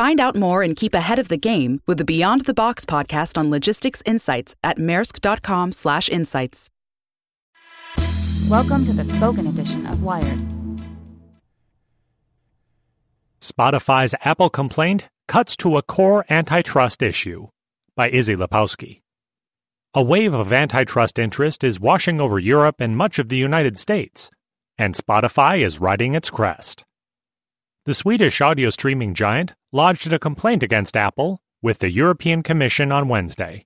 Find out more and keep ahead of the game with the Beyond the Box podcast on logistics insights at maersk.com/insights. Welcome to the spoken edition of Wired. Spotify's Apple complaint cuts to a core antitrust issue by Issie Lapowsky. A wave of antitrust interest is washing over Europe and much of the United States, and Spotify is riding its crest. The Swedish audio streaming giant lodged a complaint against Apple with the European Commission on Wednesday,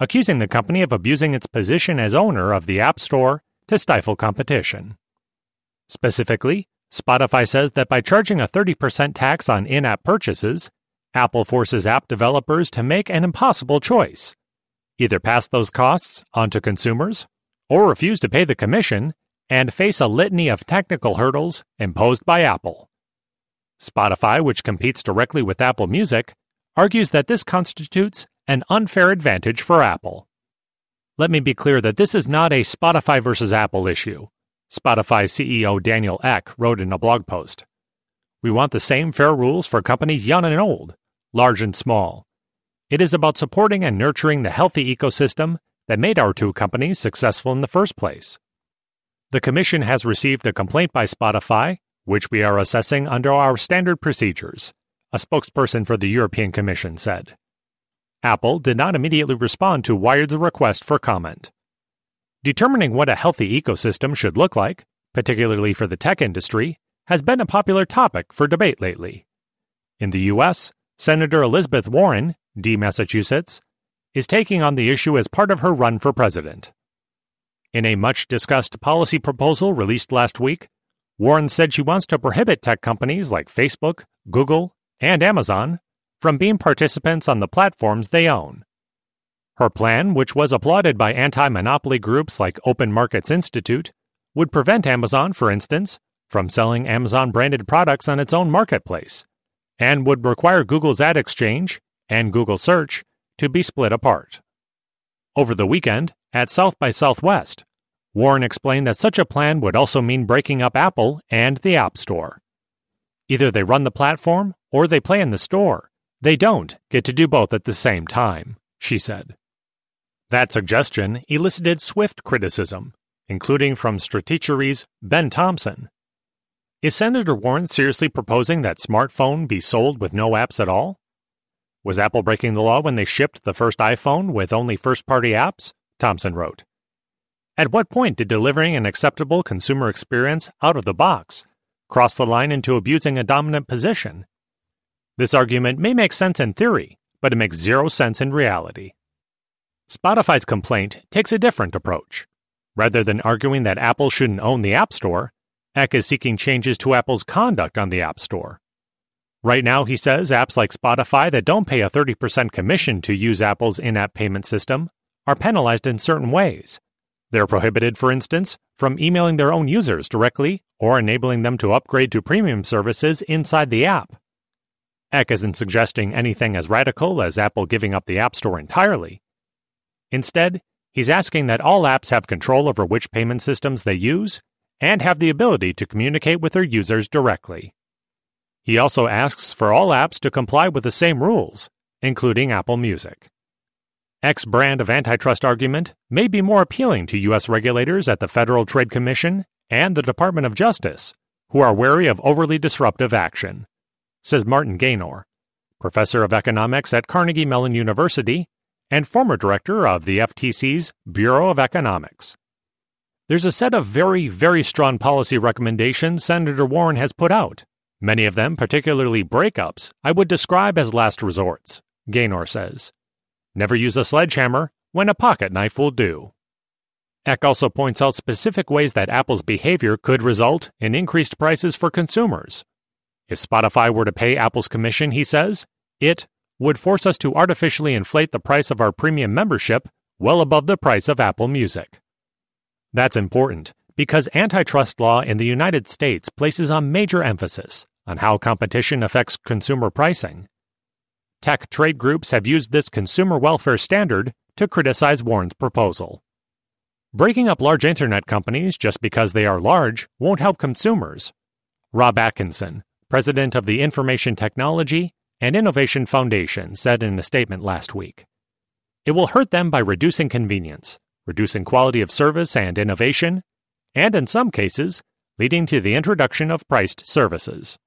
accusing the company of abusing its position as owner of the App Store to stifle competition. Specifically, Spotify says that by charging a 30% tax on in app purchases, Apple forces app developers to make an impossible choice either pass those costs on to consumers or refuse to pay the commission and face a litany of technical hurdles imposed by Apple. Spotify, which competes directly with Apple Music, argues that this constitutes an unfair advantage for Apple. Let me be clear that this is not a Spotify versus Apple issue. Spotify CEO Daniel Ek wrote in a blog post. We want the same fair rules for companies young and old, large and small. It is about supporting and nurturing the healthy ecosystem that made our two companies successful in the first place. The Commission has received a complaint by Spotify, which we are assessing under our standard procedures, a spokesperson for the European Commission said. Apple did not immediately respond to Wired's request for comment. Determining what a healthy ecosystem should look like, particularly for the tech industry, has been a popular topic for debate lately. In the U.S., Senator Elizabeth Warren, D. Massachusetts, is taking on the issue as part of her run for president. In a much discussed policy proposal released last week, Warren said she wants to prohibit tech companies like Facebook, Google, and Amazon from being participants on the platforms they own. Her plan, which was applauded by anti monopoly groups like Open Markets Institute, would prevent Amazon, for instance, from selling Amazon branded products on its own marketplace, and would require Google's Ad Exchange and Google Search to be split apart. Over the weekend, at South by Southwest, Warren explained that such a plan would also mean breaking up Apple and the App Store. Either they run the platform or they play in the store. They don't get to do both at the same time, she said. That suggestion elicited swift criticism, including from Stratechery's Ben Thompson. Is Senator Warren seriously proposing that smartphone be sold with no apps at all? Was Apple breaking the law when they shipped the first iPhone with only first party apps? Thompson wrote. At what point did delivering an acceptable consumer experience out of the box cross the line into abusing a dominant position? This argument may make sense in theory, but it makes zero sense in reality. Spotify's complaint takes a different approach. Rather than arguing that Apple shouldn't own the App Store, Ek is seeking changes to Apple's conduct on the App Store. Right now, he says apps like Spotify that don't pay a 30% commission to use Apple's in app payment system are penalized in certain ways. They're prohibited, for instance, from emailing their own users directly or enabling them to upgrade to premium services inside the app. Ek isn't suggesting anything as radical as Apple giving up the App Store entirely. Instead, he's asking that all apps have control over which payment systems they use and have the ability to communicate with their users directly. He also asks for all apps to comply with the same rules, including Apple Music. Ek's brand of antitrust argument may be more appealing to U.S. regulators at the Federal Trade Commission and the Department of Justice, who are wary of overly disruptive action, says Martin Gaynor, professor of economics at Carnegie Mellon University and former director of the FTC's Bureau of Economics. There's a set of very, very strong policy recommendations Senator Warren has put out Many of them, particularly breakups, I would describe as last resorts, Gaynor says. Never use a sledgehammer when a pocket knife will do. Ek also points out specific ways that Apple's behavior could result in increased prices for consumers. If Spotify were to pay Apple's commission, he says, it would force us to artificially inflate the price of our premium membership well above the price of Apple Music. That's important because antitrust law in the United States places a major emphasis on how competition affects consumer pricing. Tech trade groups have used this consumer welfare standard to criticize Warren's proposal. Breaking up large internet companies just because they are large won't help consumers. Rob Atkinson, president of the Information Technology and Innovation Foundation, said in a statement last week. It will hurt them by reducing convenience, reducing quality of service and innovation, and in some cases, leading to the introduction of priced services.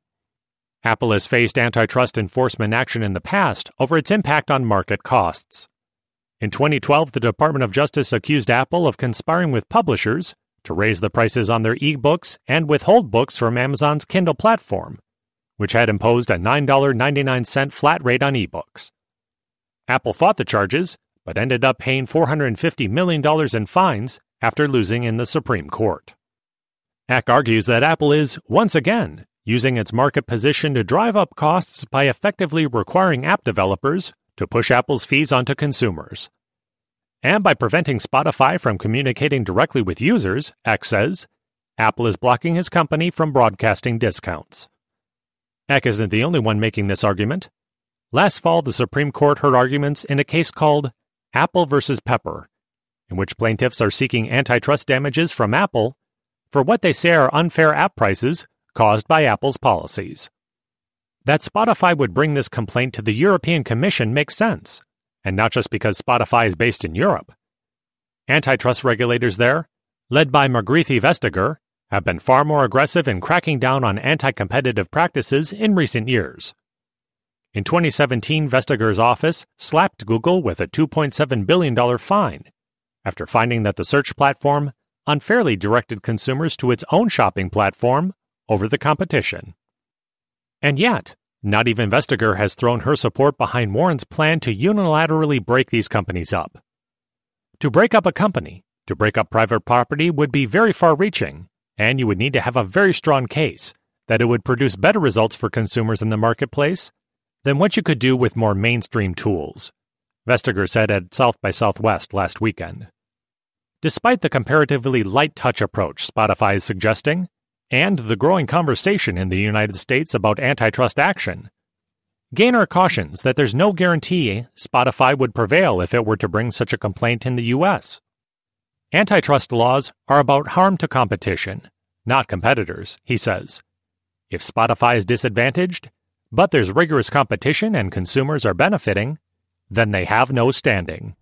Apple has faced antitrust enforcement action in the past over its impact on market costs. In 2012, the Department of Justice accused Apple of conspiring with publishers to raise the prices on their e-books and withhold books from Amazon's Kindle platform, which had imposed a $9.99 flat rate on e-books. Apple fought the charges, but ended up paying $450 million in fines after losing in the Supreme Court. Ek argues that Apple is, once again, using its market position to drive up costs by effectively requiring app developers to push Apple's fees onto consumers. And by preventing Spotify from communicating directly with users, Ek says, Apple is blocking his company from broadcasting discounts. Ek isn't the only one making this argument. Last fall, the Supreme Court heard arguments in a case called Apple versus Pepper, in which plaintiffs are seeking antitrust damages from Apple for what they say are unfair app prices caused by Apple's policies. That Spotify would bring this complaint to the European Commission makes sense, and not just because Spotify is based in Europe. Antitrust regulators there, led by Margrethe Vestager, have been far more aggressive in cracking down on anti competitive practices in recent years. In 2017, Vestager's office slapped Google with a $2.7 billion fine after finding that the search platform unfairly directed consumers to its own shopping platform over the competition. And yet, not even Vestager has thrown her support behind Warren's plan to unilaterally break these companies up. To break up a company, to break up private property would be very far reaching, and you would need to have a very strong case that it would produce better results for consumers in the marketplace than what you could do with more mainstream tools, Vestager said at South by Southwest last weekend. Despite the comparatively light touch approach Spotify is suggesting, and the growing conversation in the United States about antitrust action. Gaynor cautions that there's no guarantee Spotify would prevail if it were to bring such a complaint in the U.S. Antitrust laws are about harm to competition, not competitors, he says. If Spotify is disadvantaged, but there's rigorous competition and consumers are benefiting, then they have no standing.